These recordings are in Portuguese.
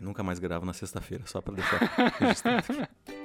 nunca mais gravo na sexta-feira, só pra deixar registrado aqui.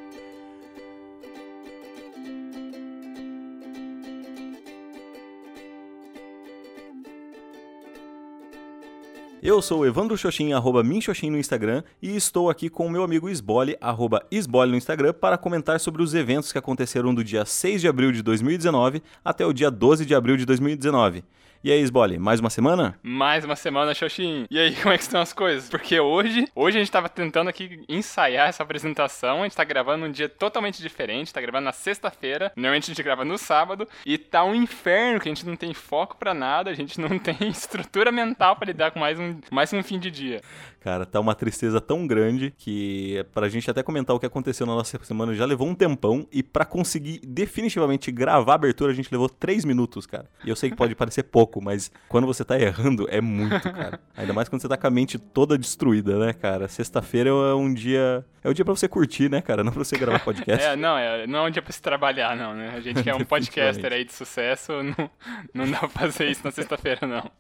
Eu sou o Evandro Xoxin, arroba Minxoxin no Instagram, e estou aqui com o meu amigo Isbole, arroba Isbole no Instagram, para comentar sobre os eventos que aconteceram do dia 6 de abril de 2019 até o dia 12 de abril de 2019. E aí, Sbole, mais uma semana? Mais uma semana, Xoxin. E aí, como é que estão as coisas? Porque hoje, hoje a gente tava tentando aqui ensaiar essa apresentação, a gente tá gravando num dia totalmente diferente, tá gravando na sexta-feira, normalmente a gente grava no sábado, e tá um inferno, que a gente não tem foco para nada, a gente não tem estrutura mental para lidar com mais um, mais um fim de dia. Cara, tá uma tristeza tão grande que pra gente até comentar o que aconteceu na nossa semana já levou um tempão e para conseguir definitivamente gravar a abertura a gente levou três minutos, cara. E eu sei que pode parecer pouco, mas quando você tá errando é muito, cara. Ainda mais quando você tá com a mente toda destruída, né, cara? Sexta-feira é um dia. É um dia pra você curtir, né, cara? Não pra você gravar podcast. é, não, é, não é um dia pra se trabalhar, não, né? A gente que é um podcaster aí de sucesso, não, não dá pra fazer isso na sexta-feira, não.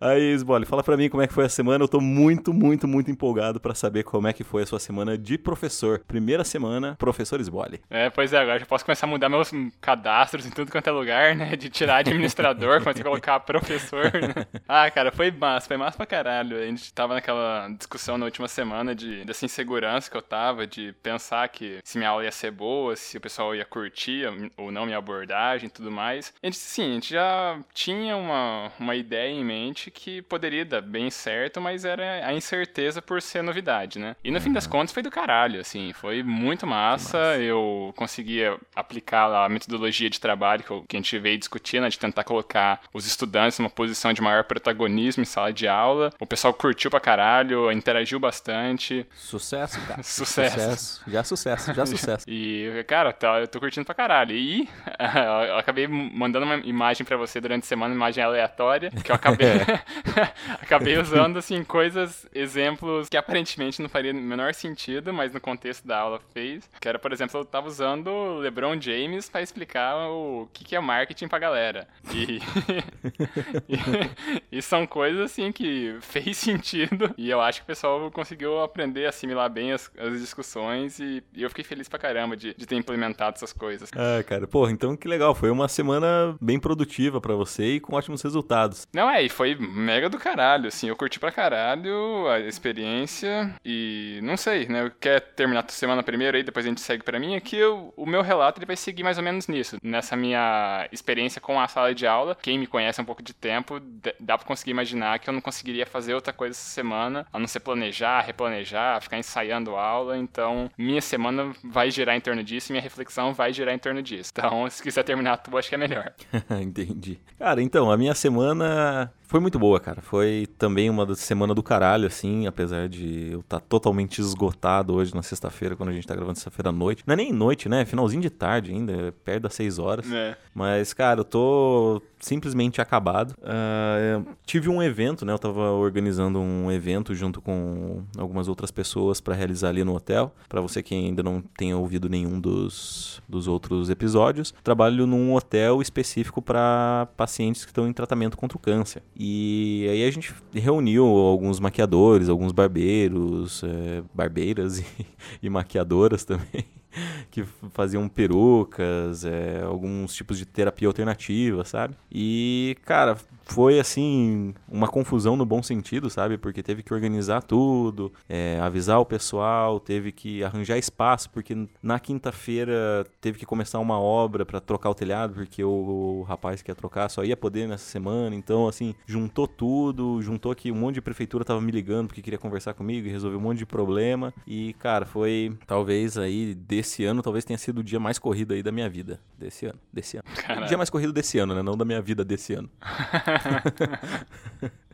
Aí, Sbole, fala pra mim como é que foi a semana. Eu tô muito, muito muito, empolgado para saber como é que foi a sua semana de professor. Primeira semana, professor Sbole. É, pois é, agora já posso começar a mudar meus cadastros em tudo quanto é lugar, né? De tirar administrador, começar a colocar professor, né? Ah, cara, foi massa, foi massa pra caralho. A gente tava naquela discussão na última semana de, dessa insegurança que eu tava, de pensar que se minha aula ia ser boa, se o pessoal ia curtir ou não minha abordagem e tudo mais. A gente, sim, a gente já tinha uma, uma ideia em mente que poderia dar bem certo, mas era a incerteza certeza por ser novidade, né? E no uhum. fim das uhum. contas foi do caralho, assim, foi muito massa. massa. Eu conseguia aplicar a metodologia de trabalho que a gente veio discutindo, né, de tentar colocar os estudantes numa posição de maior protagonismo em sala de aula. O pessoal curtiu pra caralho, interagiu bastante. Sucesso, cara. sucesso. sucesso. Já sucesso, já sucesso. e, cara, tá, eu tô curtindo pra caralho. E eu acabei mandando uma imagem para você durante a semana, uma imagem aleatória, que eu acabei, acabei usando, assim, coisas, exemplos que aparentemente não faria o menor sentido, mas no contexto da aula fez. Que era, por exemplo, eu tava usando o LeBron James para explicar o que, que é marketing pra galera. E, e, e, são coisas assim que fez sentido e eu acho que o pessoal conseguiu aprender a assimilar bem as, as discussões e, e, eu fiquei feliz pra caramba de, de ter implementado essas coisas. Ah, cara, porra, então que legal. Foi uma semana bem produtiva para você e com ótimos resultados. Não, é, e foi mega do caralho, assim. Eu curti pra caralho a experiência e não sei, né? Quer terminar a semana primeiro aí, depois a gente segue para mim. Aqui eu, o meu relato ele vai seguir mais ou menos nisso, nessa minha experiência com a sala de aula. Quem me conhece um pouco de tempo, dá para conseguir imaginar que eu não conseguiria fazer outra coisa essa semana, a não ser planejar, replanejar, ficar ensaiando aula. Então, minha semana vai girar em torno disso, minha reflexão vai girar em torno disso. Então, se quiser terminar tu, acho que é melhor. Entendi. Cara, então, a minha semana foi muito boa, cara. Foi também uma semana do caralho, assim, apesar de eu estar tá totalmente esgotado hoje na sexta-feira, quando a gente tá gravando sexta-feira à noite. Não é nem noite, né? É finalzinho de tarde ainda, é perto das seis horas. É. Mas, cara, eu tô simplesmente acabado. Uh, tive um evento, né? Eu tava organizando um evento junto com algumas outras pessoas para realizar ali no hotel. Para você que ainda não tenha ouvido nenhum dos, dos outros episódios, trabalho num hotel específico para pacientes que estão em tratamento contra o câncer. E aí a gente reuniu alguns maquiadores, alguns barbeiros, é, barbeiras e, e maquiadoras também que faziam perucas, é, alguns tipos de terapia alternativa, sabe? E, cara, foi assim, uma confusão no bom sentido, sabe? Porque teve que organizar tudo, é, avisar o pessoal, teve que arranjar espaço, porque na quinta-feira teve que começar uma obra para trocar o telhado, porque o, o, rapaz que ia trocar só ia poder nessa semana. Então, assim, juntou tudo, juntou que um monte de prefeitura tava me ligando porque queria conversar comigo e resolver um monte de problema. E, cara, foi talvez aí desse ano, talvez tenha sido o dia mais corrido aí da minha vida. Desse ano, desse ano. O dia mais corrido desse ano, né? Não da minha vida desse ano.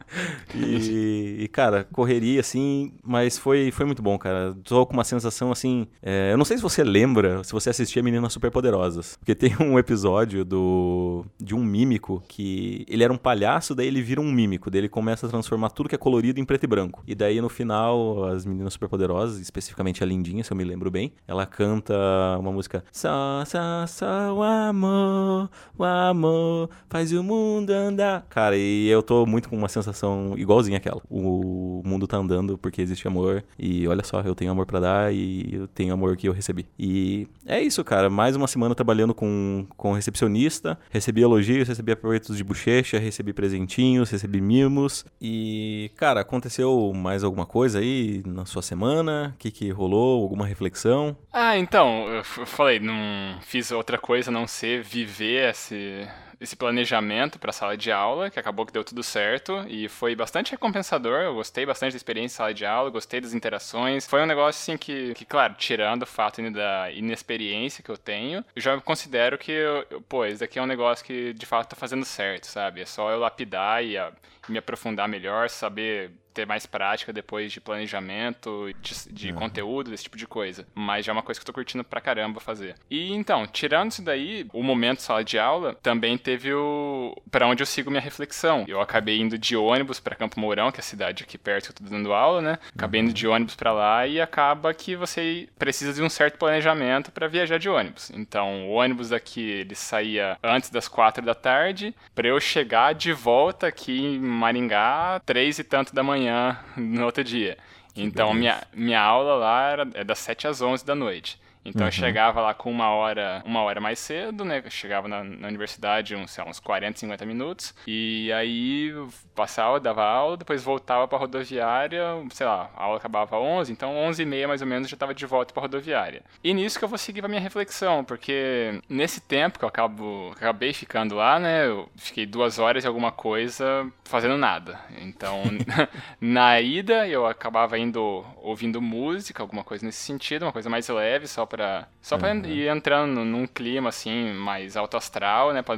e, e, cara, correria assim, mas foi, foi muito bom, cara. Tô com uma sensação assim. É, eu não sei se você lembra, se você assistia Meninas Superpoderosas. Porque tem um episódio do de um mímico que ele era um palhaço, daí ele vira um mímico. Daí ele começa a transformar tudo que é colorido em preto e branco. E daí no final, as Meninas Superpoderosas, especificamente a Lindinha, se eu me lembro bem, ela canta canta uma música Só, só, só o amor, o amor faz o mundo andar. Cara, e eu tô muito com uma sensação igualzinha àquela. O mundo tá andando porque existe amor e olha só, eu tenho amor para dar e eu tenho amor que eu recebi. E é isso, cara. Mais uma semana trabalhando com, com recepcionista. Recebi elogios, recebi apertos de bochecha, recebi presentinhos, recebi mimos. E, cara, aconteceu mais alguma coisa aí na sua semana? O que, que rolou? Alguma reflexão? Ah, então, eu falei, não fiz outra coisa a não ser viver esse, esse planejamento para a sala de aula, que acabou que deu tudo certo e foi bastante recompensador. Eu gostei bastante da experiência em sala de aula, gostei das interações. Foi um negócio assim que, que claro, tirando o fato da inexperiência que eu tenho, eu já considero que, pô, esse daqui é um negócio que de fato tá fazendo certo, sabe? É só eu lapidar e a, me aprofundar melhor, saber ter mais prática depois de planejamento, de, de uhum. conteúdo, desse tipo de coisa. Mas já é uma coisa que eu tô curtindo pra caramba fazer. E então, tirando isso daí, o momento sala de aula também teve o. para onde eu sigo minha reflexão. Eu acabei indo de ônibus para Campo Mourão, que é a cidade aqui perto que eu tô dando aula, né? Acabei indo de uhum. ônibus para lá e acaba que você precisa de um certo planejamento para viajar de ônibus. Então, o ônibus daqui ele saía antes das quatro da tarde, para eu chegar de volta aqui em Maringá, três e tanto da manhã manhã no outro dia. Então, minha, minha aula lá era, é das 7 às 11 da noite. Então uhum. eu chegava lá com uma hora, uma hora mais cedo, né? Eu chegava na, na universidade uns, lá, uns 40, 50 minutos. E aí passava, dava aula, depois voltava para rodoviária, sei lá, a aula acabava às 11, então 11 e meia mais ou menos já estava de volta para rodoviária. E nisso que eu vou seguir a minha reflexão, porque nesse tempo que eu acabo, acabei ficando lá, né? Eu fiquei duas horas e alguma coisa fazendo nada. Então, na ida eu acabava indo ouvindo música, alguma coisa nesse sentido, uma coisa mais leve, só para só para uhum. ir entrando num clima assim mais alto astral, né, pra,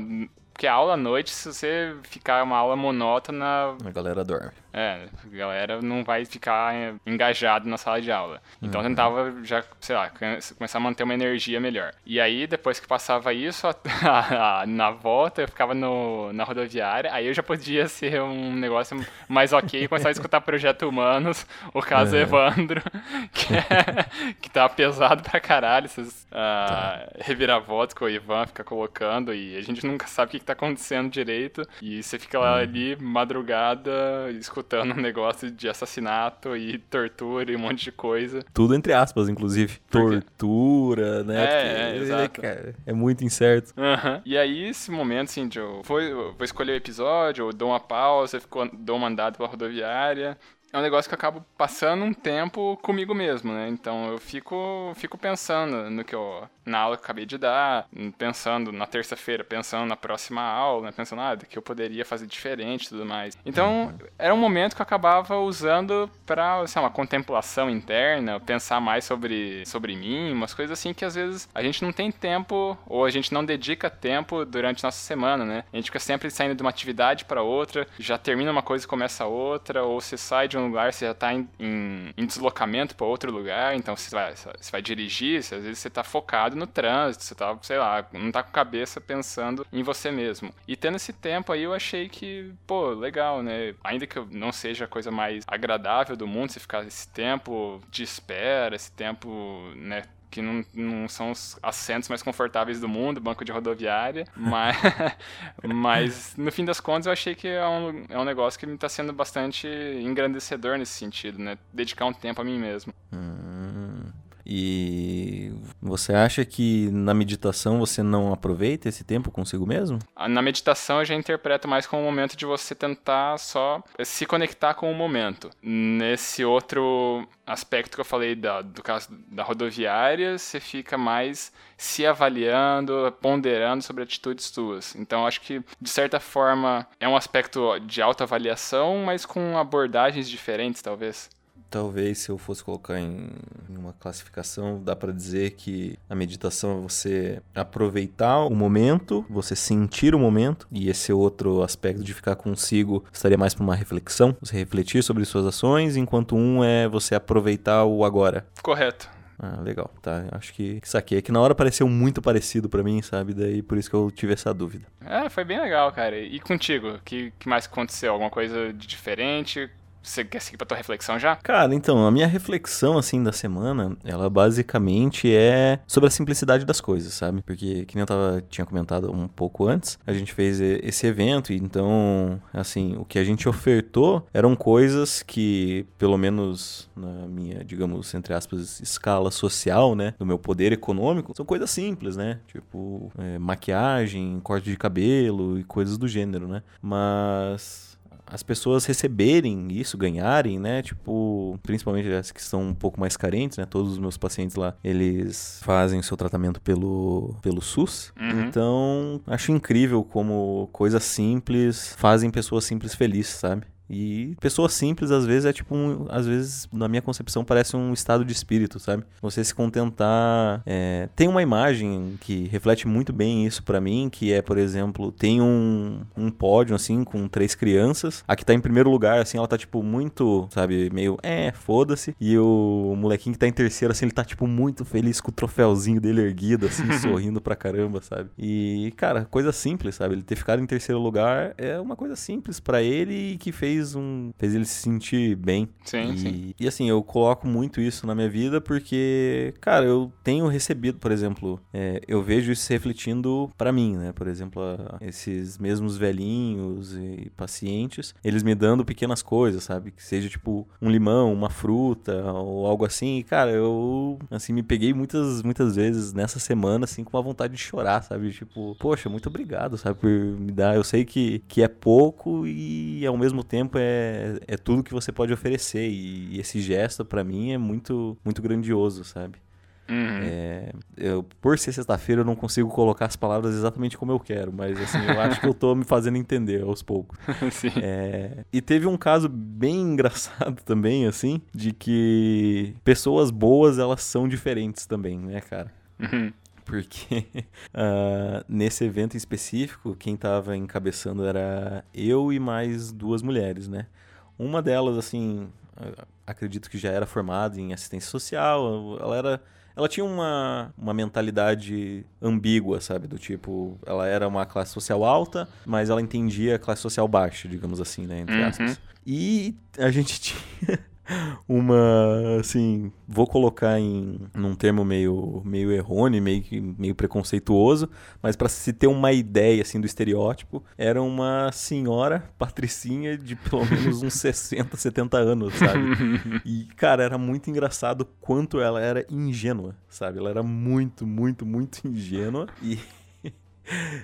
porque a aula à noite, se você ficar uma aula monótona. A galera dorme. É, a galera não vai ficar engajado na sala de aula. Então uhum. eu tentava já, sei lá, começar a manter uma energia melhor. E aí, depois que passava isso, a, a, a, na volta eu ficava no, na rodoviária, aí eu já podia ser um negócio mais ok, começar a escutar Projeto Humanos, o caso uhum. Evandro, que, é, que tá pesado pra caralho, essas uh, tá. reviravoltas que o Ivan fica colocando, e a gente nunca sabe o que, que tá acontecendo direito, e você fica lá uhum. ali, madrugada, escutando escutando um negócio de assassinato e tortura e um monte de coisa. Tudo entre aspas, inclusive. Tortura, né? É, é, exato. É, é, muito incerto. Uhum. E aí, esse momento, assim, de eu vou, eu vou escolher o episódio, eu dou uma pausa, eu dou um mandado pra rodoviária, é um negócio que eu acabo passando um tempo comigo mesmo, né? Então eu fico, fico pensando no que eu na aula que eu acabei de dar, pensando na terça-feira, pensando na próxima aula, né? pensando ah, que eu poderia fazer diferente, e tudo mais. Então era um momento que eu acabava usando para, sei lá, uma contemplação interna, pensar mais sobre sobre mim, umas coisas assim que às vezes a gente não tem tempo ou a gente não dedica tempo durante nossa semana, né? A gente fica sempre saindo de uma atividade para outra, já termina uma coisa e começa outra, ou você sai de um lugar, você já está em, em, em, deslocamento para outro lugar, então você vai, você vai dirigir, você, às vezes você está focado no trânsito, você tá, sei lá, não tá com a cabeça pensando em você mesmo. E tendo esse tempo aí, eu achei que, pô, legal, né? Ainda que não seja a coisa mais agradável do mundo, você ficar esse tempo de espera, esse tempo, né, que não, não são os assentos mais confortáveis do mundo, banco de rodoviária, mas, mas no fim das contas eu achei que é um, é um negócio que me está sendo bastante engrandecedor nesse sentido, né? Dedicar um tempo a mim mesmo. Hum. E você acha que na meditação você não aproveita esse tempo consigo mesmo? Ah, na meditação eu já interpreto mais como um momento de você tentar só se conectar com o momento. Nesse outro aspecto que eu falei da, do caso da rodoviária, você fica mais se avaliando, ponderando sobre atitudes suas. Então acho que de certa forma é um aspecto de autoavaliação, mas com abordagens diferentes, talvez. Talvez se eu fosse colocar em uma classificação, dá para dizer que a meditação é você aproveitar o momento, você sentir o momento, e esse outro aspecto de ficar consigo estaria mais para uma reflexão, você refletir sobre suas ações, enquanto um é você aproveitar o agora. Correto. Ah, legal. Tá, acho que saquei. É que na hora pareceu muito parecido para mim, sabe? Daí por isso que eu tive essa dúvida. É, foi bem legal, cara. E contigo? O que, que mais aconteceu? Alguma coisa de diferente? Você quer seguir pra tua reflexão já? Cara, então, a minha reflexão, assim, da semana, ela basicamente é sobre a simplicidade das coisas, sabe? Porque, que nem eu tava, tinha comentado um pouco antes, a gente fez esse evento, então, assim, o que a gente ofertou eram coisas que, pelo menos na minha, digamos, entre aspas, escala social, né? Do meu poder econômico, são coisas simples, né? Tipo, é, maquiagem, corte de cabelo e coisas do gênero, né? Mas as pessoas receberem isso, ganharem, né? Tipo, principalmente as que são um pouco mais carentes, né? Todos os meus pacientes lá, eles fazem o seu tratamento pelo, pelo SUS. Uhum. Então, acho incrível como coisas simples fazem pessoas simples felizes, sabe? E pessoa simples, às vezes, é tipo um. Às vezes, na minha concepção, parece um estado de espírito, sabe? Você se contentar. É... Tem uma imagem que reflete muito bem isso para mim, que é, por exemplo, tem um, um pódio, assim, com três crianças. A que tá em primeiro lugar, assim, ela tá, tipo, muito, sabe, meio, é, foda-se. E o molequinho que tá em terceiro, assim, ele tá, tipo, muito feliz com o troféuzinho dele erguido, assim, sorrindo pra caramba, sabe? E, cara, coisa simples, sabe? Ele ter ficado em terceiro lugar é uma coisa simples para ele que fez fez um. fez ele se sentir bem. Sim, e, sim. E assim, eu coloco muito isso na minha vida porque, cara, eu tenho recebido, por exemplo, é, eu vejo isso refletindo para mim, né? Por exemplo, a, esses mesmos velhinhos e pacientes, eles me dando pequenas coisas, sabe? Que seja tipo um limão, uma fruta ou algo assim. E, cara, eu, assim, me peguei muitas, muitas vezes nessa semana, assim, com uma vontade de chorar, sabe? Tipo, poxa, muito obrigado, sabe? Por me dar. Eu sei que, que é pouco e ao mesmo tempo tempo é, é tudo que você pode oferecer. E, e esse gesto, para mim, é muito, muito grandioso, sabe? Uhum. É, eu, por ser sexta-feira, eu não consigo colocar as palavras exatamente como eu quero, mas assim, eu acho que eu tô me fazendo entender aos poucos. É, e teve um caso bem engraçado também, assim, de que pessoas boas, elas são diferentes também, né, cara? Uhum porque uh, nesse evento em específico, quem estava encabeçando era eu e mais duas mulheres, né? Uma delas, assim, acredito que já era formada em assistência social, ela era ela tinha uma, uma mentalidade ambígua, sabe? Do tipo, ela era uma classe social alta, mas ela entendia a classe social baixa, digamos assim, né? Entre aspas. Uhum. E a gente tinha uma, assim, vou colocar em num termo meio, meio errôneo, meio, meio preconceituoso, mas para se ter uma ideia, assim, do estereótipo, era uma senhora patricinha de pelo menos uns 60, 70 anos, sabe? E, cara, era muito engraçado quanto ela era ingênua, sabe? Ela era muito, muito, muito ingênua e...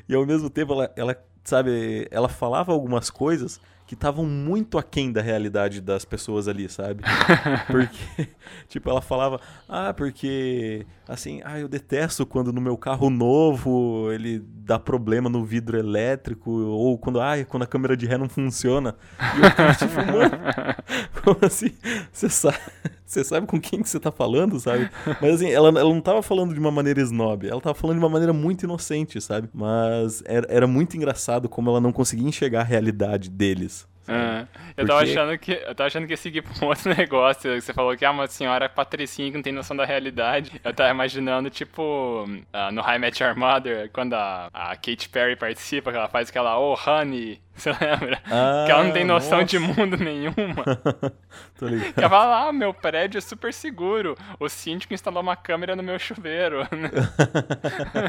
e ao mesmo tempo ela, ela, sabe, ela falava algumas coisas que estavam muito aquém da realidade das pessoas ali, sabe? Porque, tipo, ela falava, ah, porque, assim, ah, eu detesto quando no meu carro novo ele dá problema no vidro elétrico, ou quando, ah, quando a câmera de ré não funciona. E eu tipo, mano, como assim? Você sabe, você sabe com quem que você tá falando, sabe? Mas assim, ela, ela não tava falando de uma maneira snob, ela tava falando de uma maneira muito inocente, sabe? Mas era, era muito engraçado como ela não conseguia enxergar a realidade deles. Ah, eu, tava achando que, eu tava achando que ia seguir pra um outro negócio. Você falou que é uma senhora patricinha que não tem noção da realidade. Eu tava imaginando, tipo, uh, no High Met Your Mother, quando a, a Katy Perry participa, que ela faz aquela Oh Honey, você lembra? Ah, que ela não tem noção nossa. de mundo nenhuma. Tô ligado. Que ela fala, ah, meu prédio é super seguro. O síndico instalou uma câmera no meu chuveiro.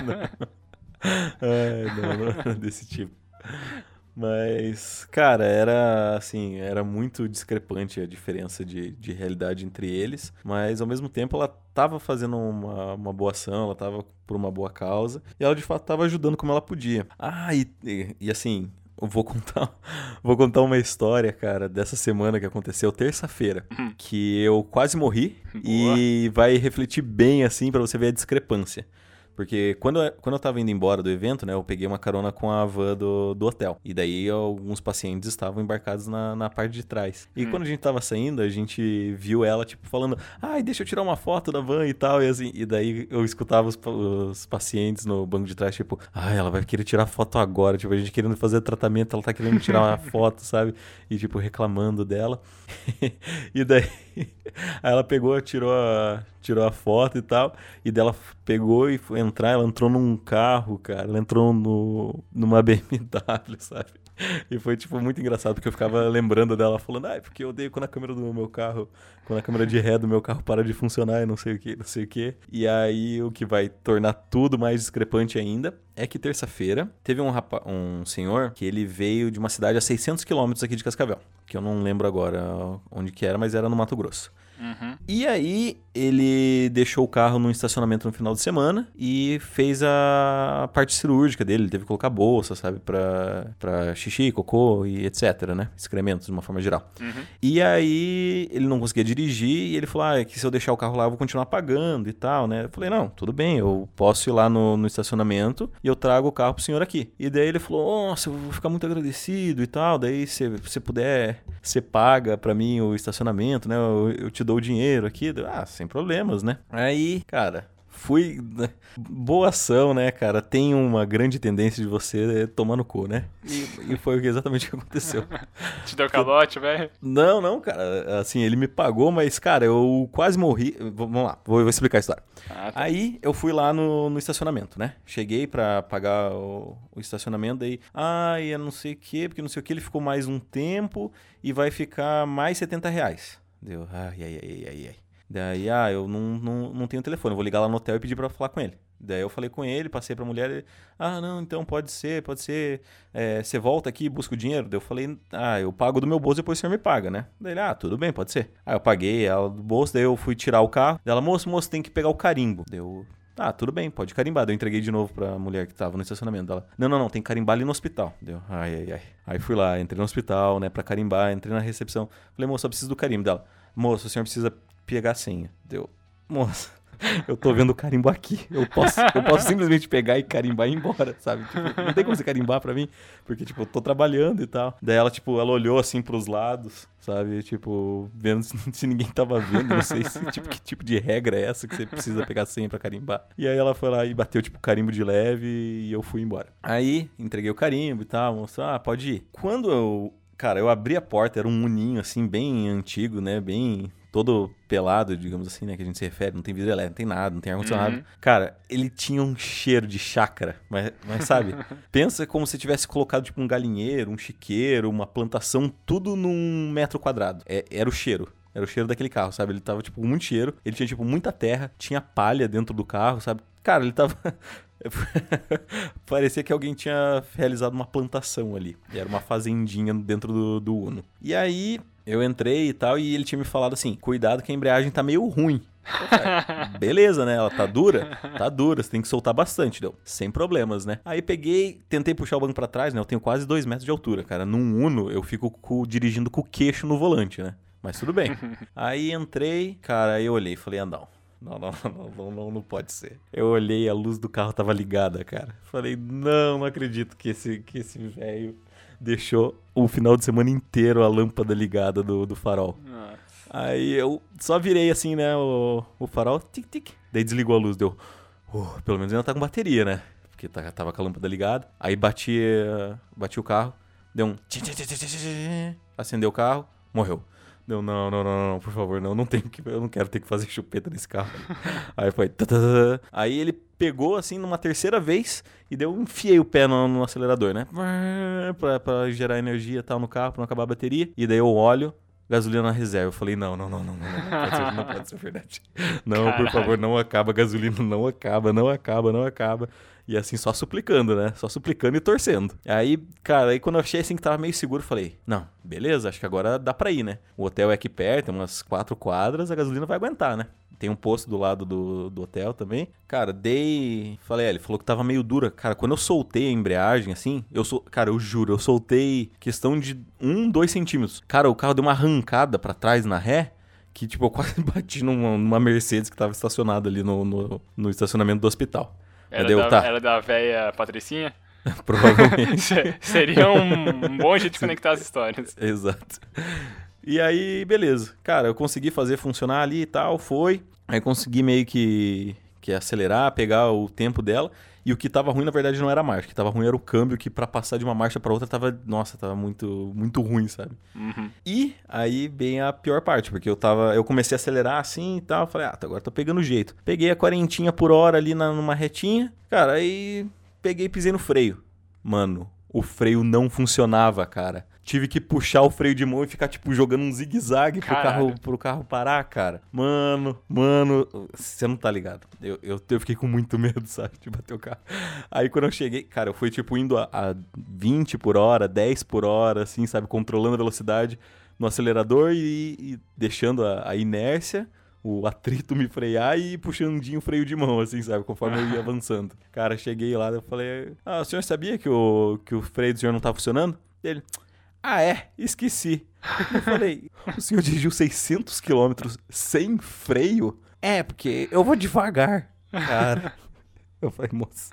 não. É, não, não, desse tipo. Mas, cara, era assim, era muito discrepante a diferença de, de realidade entre eles, mas ao mesmo tempo ela estava fazendo uma, uma boa ação, ela estava por uma boa causa, e ela de fato estava ajudando como ela podia. Ah, e, e, e assim, eu vou contar, vou contar uma história, cara, dessa semana que aconteceu terça-feira, hum. que eu quase morri Boa. e vai refletir bem assim para você ver a discrepância. Porque quando, eu, quando eu tava indo embora do evento, né, eu peguei uma carona com a van do, do hotel. E daí alguns pacientes estavam embarcados na, na parte de trás. E hum. quando a gente tava saindo, a gente viu ela, tipo, falando, ai, deixa eu tirar uma foto da van e tal. E assim, e daí eu escutava os, os pacientes no banco de trás, tipo, ai, ela vai querer tirar foto agora. Tipo, a gente querendo fazer tratamento, ela tá querendo tirar uma foto, sabe? E, tipo, reclamando dela. e daí, aí ela pegou, tirou a tirou a foto e tal. E dela pegou e foi entrar. Ela entrou num carro, cara. Ela entrou no, numa BMW, sabe? E foi, tipo, muito engraçado, porque eu ficava lembrando dela falando, ah, porque eu odeio quando a câmera do meu carro, quando a câmera de ré do meu carro para de funcionar e não sei o que, não sei o que. E aí, o que vai tornar tudo mais discrepante ainda é que terça-feira teve um, rapa um senhor que ele veio de uma cidade a 600 quilômetros aqui de Cascavel, que eu não lembro agora onde que era, mas era no Mato Grosso. Uhum. E aí, ele deixou o carro no estacionamento no final de semana e fez a parte cirúrgica dele. Ele teve que colocar bolsa, sabe, pra, pra xixi, cocô e etc, né? Excrementos, de uma forma geral. Uhum. E aí, ele não conseguia dirigir e ele falou: ah, é que se eu deixar o carro lá, eu vou continuar pagando e tal, né? Eu falei: não, tudo bem, eu posso ir lá no, no estacionamento e eu trago o carro pro senhor aqui. E daí ele falou: nossa, eu vou ficar muito agradecido e tal. Daí, se você puder, você paga pra mim o estacionamento, né? Eu, eu te dou o dinheiro aqui. Ah, sem problemas, né? Aí, cara, fui. né, Boa ação, né, cara? Tem uma grande tendência de você tomar no cu, né? E, e foi exatamente o que aconteceu. Te deu calote, velho? Não, não, cara. Assim, ele me pagou, mas, cara, eu quase morri. Vamos lá, vou, vou explicar a história. Ah, tá. Aí eu fui lá no, no estacionamento, né? Cheguei pra pagar o, o estacionamento, daí, ai, eu não sei o que, porque não sei o que, ele ficou mais um tempo e vai ficar mais 70 reais. Deu, ai, ai, ai, ai, ai. Daí, ah, eu não, não, não tenho telefone, vou ligar lá no hotel e pedir pra falar com ele. Daí eu falei com ele, passei pra mulher, ele, ah, não, então pode ser, pode ser, é, você volta aqui e busca o dinheiro? Daí eu falei, ah, eu pago do meu bolso depois o senhor me paga, né? Daí ele, ah, tudo bem, pode ser. Aí eu paguei ela do bolso, daí eu fui tirar o carro, daí moço, moço, tem que pegar o carimbo. Daí eu, ah, tudo bem, pode carimbar. Eu entreguei de novo pra mulher que tava no estacionamento dela. Não, não, não, tem que carimbar ali no hospital. Deu, ai, ai, ai. Aí fui lá, entrei no hospital, né, pra carimbar, entrei na recepção. Falei, moço, eu preciso do carimbo dela. Moço, o senhor precisa pegar a senha. Deu, moça, eu tô vendo o carimbo aqui. Eu posso, eu posso simplesmente pegar e carimbar e ir embora, sabe? Tipo, não tem como você carimbar pra mim, porque, tipo, eu tô trabalhando e tal. Daí ela, tipo, ela olhou assim pros lados, sabe? Tipo, vendo se, ninguém tava vendo. Não sei se, tipo, que tipo de regra é essa que você precisa pegar senha pra carimbar. E aí ela foi lá e bateu, tipo, carimbo de leve e eu fui embora. Aí, entreguei o carimbo e tal, mostrou, ah, pode ir. Quando eu. Cara, eu abri a porta, era um uninho, assim, bem antigo, né? Bem todo pelado, digamos assim, né? Que a gente se refere, não tem vidro elétrico, não tem nada, não tem ar-condicionado. Uhum. Cara, ele tinha um cheiro de chácara, mas, mas sabe? pensa como se tivesse colocado, tipo, um galinheiro, um chiqueiro, uma plantação, tudo num metro quadrado. É, era o cheiro. Era o cheiro daquele carro, sabe? Ele tava, tipo, com muito cheiro. Ele tinha, tipo, muita terra, tinha palha dentro do carro, sabe? Cara, ele tava. Parecia que alguém tinha realizado uma plantação ali. Era uma fazendinha dentro do, do Uno. E aí, eu entrei e tal, e ele tinha me falado assim: cuidado que a embreagem tá meio ruim. Falei, Beleza, né? Ela tá dura? Tá dura, você tem que soltar bastante, deu. Sem problemas, né? Aí peguei, tentei puxar o banco pra trás, né? Eu tenho quase dois metros de altura, cara. Num Uno, eu fico dirigindo com o queixo no volante, né? Mas tudo bem. Aí entrei, cara, aí eu olhei e falei, ah, não. Não, não, não, não, não, não pode ser. Eu olhei, a luz do carro tava ligada, cara. Falei, não, não acredito que esse que esse velho deixou o final de semana inteiro a lâmpada ligada do, do farol. Nossa. Aí eu só virei assim, né, o, o farol, tic, tic. Daí desligou a luz, deu. "Uh, pelo menos ainda tá com bateria, né? Porque tá- tava com a lâmpada ligada. Aí bati, eh, bati o carro, deu um. Acendeu o carro, morreu. Deu, não, não, não, não, por favor, não, não tenho que, eu não quero ter que fazer chupeta nesse carro. Aí foi. Aí ele pegou assim numa terceira vez e deu, enfiei o pé no, no acelerador, né? Pra, pra gerar energia e tal no carro, pra não acabar a bateria. E daí eu olho, gasolina na reserva. Eu falei, não, não, não, não, não, não, pode ser, não pode ser verdade. Não, por Caralho. favor, não acaba gasolina, não acaba, não acaba, não acaba. E assim, só suplicando, né? Só suplicando e torcendo. Aí, cara, aí quando eu achei assim que tava meio seguro, falei, não, beleza, acho que agora dá pra ir, né? O hotel é aqui perto, umas quatro quadras, a gasolina vai aguentar, né? Tem um posto do lado do, do hotel também. Cara, dei. Falei, é, ele falou que tava meio dura. Cara, quando eu soltei a embreagem, assim, eu sou. Cara, eu juro, eu soltei questão de um, dois centímetros. Cara, o carro deu uma arrancada pra trás na ré. Que, tipo, eu quase bati numa, numa Mercedes que tava estacionada ali no, no, no estacionamento do hospital. Era, Deu, da, tá. era da véia Patricinha? Provavelmente. Se- Seria um, um bom jeito de conectar as histórias. Exato. E aí, beleza. Cara, eu consegui fazer funcionar ali e tal, foi. Aí consegui meio que, que acelerar, pegar o tempo dela. E o que tava ruim, na verdade, não era a marcha. O que tava ruim era o câmbio, que pra passar de uma marcha pra outra tava. Nossa, tava muito, muito ruim, sabe? Uhum. E aí bem a pior parte, porque eu tava. Eu comecei a acelerar assim e tal. Falei, ah, tá, agora tô pegando jeito. Peguei a quarentinha por hora ali na, numa retinha. Cara, aí peguei e pisei no freio. Mano, o freio não funcionava, cara. Tive que puxar o freio de mão e ficar, tipo, jogando um zigue-zague pro carro, pro carro parar, cara. Mano, mano, você não tá ligado. Eu, eu, eu, fiquei com muito medo, sabe, de bater o carro. Aí quando eu cheguei, cara, eu fui, tipo, indo a, a 20 por hora, 10 por hora, assim, sabe, controlando a velocidade no acelerador e, e deixando a, a inércia o atrito me frear e puxandinho o freio de mão, assim, sabe? Conforme eu ia avançando. Cara, cheguei lá, eu falei: Ah, o senhor sabia que o, que o freio do senhor não tá funcionando? Ele. Ah, é? Esqueci. Eu falei: O senhor dirigiu 600 quilômetros sem freio? É, porque eu vou devagar. Cara. Eu falei, moço,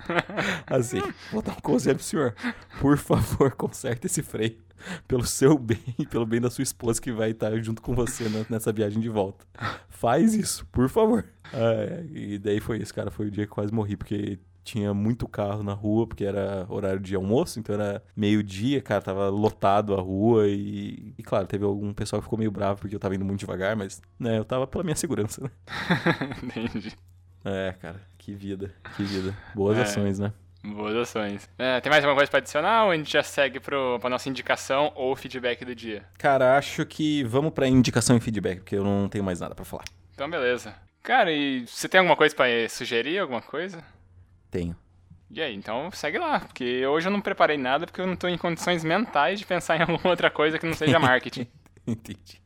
assim, vou dar um conselho pro senhor. Por favor, conserte esse freio pelo seu bem e pelo bem da sua esposa que vai estar junto com você nessa viagem de volta. Faz isso, por favor. É, e daí foi isso, cara. Foi o dia que quase morri, porque tinha muito carro na rua, porque era horário de almoço, então era meio-dia, cara, tava lotado a rua e, e, claro, teve algum pessoal que ficou meio bravo porque eu tava indo muito devagar, mas, né, eu tava pela minha segurança, né? Entendi. É, cara, que vida, que vida. Boas é. ações, né? Boas ações. É, tem mais alguma coisa pra adicionar ou a gente já segue pro, pra nossa indicação ou feedback do dia? Cara, acho que vamos pra indicação e feedback, porque eu não tenho mais nada para falar. Então, beleza. Cara, e você tem alguma coisa para sugerir? Alguma coisa? Tenho. E aí, então segue lá, porque hoje eu não preparei nada porque eu não tô em condições mentais de pensar em alguma outra coisa que não seja marketing. Entendi.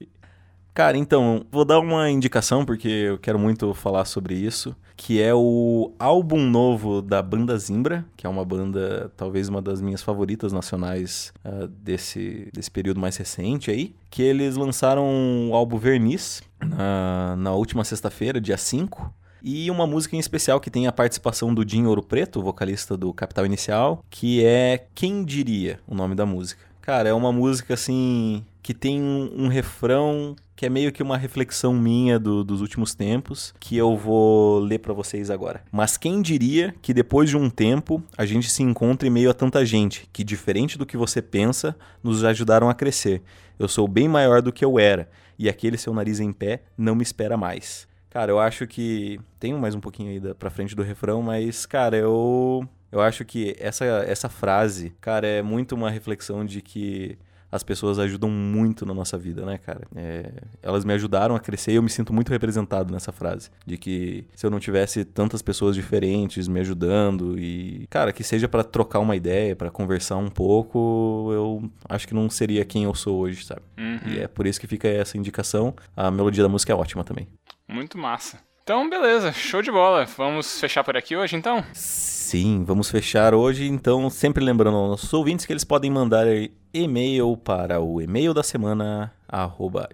Cara, então, vou dar uma indicação porque eu quero muito falar sobre isso, que é o álbum novo da banda Zimbra, que é uma banda talvez uma das minhas favoritas nacionais uh, desse, desse período mais recente aí, que eles lançaram o álbum Verniz na, na última sexta-feira, dia 5, e uma música em especial que tem a participação do Dinho Ouro Preto, vocalista do Capital Inicial, que é Quem Diria, o nome da música. Cara, é uma música assim que tem um, um refrão que é meio que uma reflexão minha do, dos últimos tempos, que eu vou ler para vocês agora. Mas quem diria que depois de um tempo a gente se encontra em meio a tanta gente que, diferente do que você pensa, nos ajudaram a crescer. Eu sou bem maior do que eu era, e aquele seu nariz em pé não me espera mais. Cara, eu acho que. Tenho mais um pouquinho aí pra frente do refrão, mas, cara, eu. Eu acho que essa, essa frase, cara, é muito uma reflexão de que as pessoas ajudam muito na nossa vida, né, cara? É, elas me ajudaram a crescer e eu me sinto muito representado nessa frase. De que se eu não tivesse tantas pessoas diferentes me ajudando e, cara, que seja para trocar uma ideia, para conversar um pouco, eu acho que não seria quem eu sou hoje, sabe? Uhum. E é por isso que fica essa indicação. A melodia da música é ótima também. Muito massa. Então, beleza, show de bola. Vamos fechar por aqui hoje, então? Sim, vamos fechar hoje. Então, sempre lembrando aos nossos ouvintes que eles podem mandar e-mail para o e-mail da semana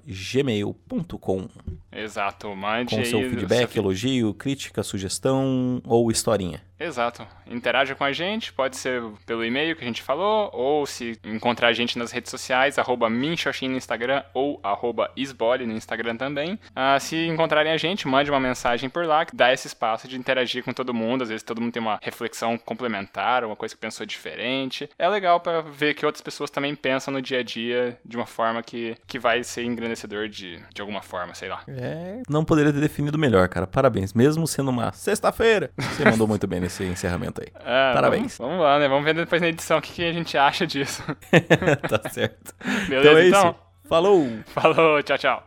gmail.com. Exato, mande Com seu feedback, seu... elogio, crítica, sugestão ou historinha. Exato. Interaja com a gente, pode ser pelo e-mail que a gente falou, ou se encontrar a gente nas redes sociais, arroba Minxoxin no Instagram ou arroba Isbole no Instagram também. Ah, se encontrarem a gente, mande uma mensagem por lá, que dá esse espaço de interagir com todo mundo. Às vezes todo mundo tem uma reflexão complementar, uma coisa que pensou diferente. É legal para ver que outras pessoas também pensam no dia a dia de uma forma que, que vai ser engrandecedor de, de alguma forma, sei lá. É, não poderia ter definido melhor, cara. Parabéns. Mesmo sendo uma sexta-feira, você mandou muito bem nesse encerramento aí. É, Parabéns. Vamos, vamos, lá, né? Vamos ver depois na edição o que, que a gente acha disso. tá certo. Beleza, então? É então? Falou! Falou, tchau, tchau.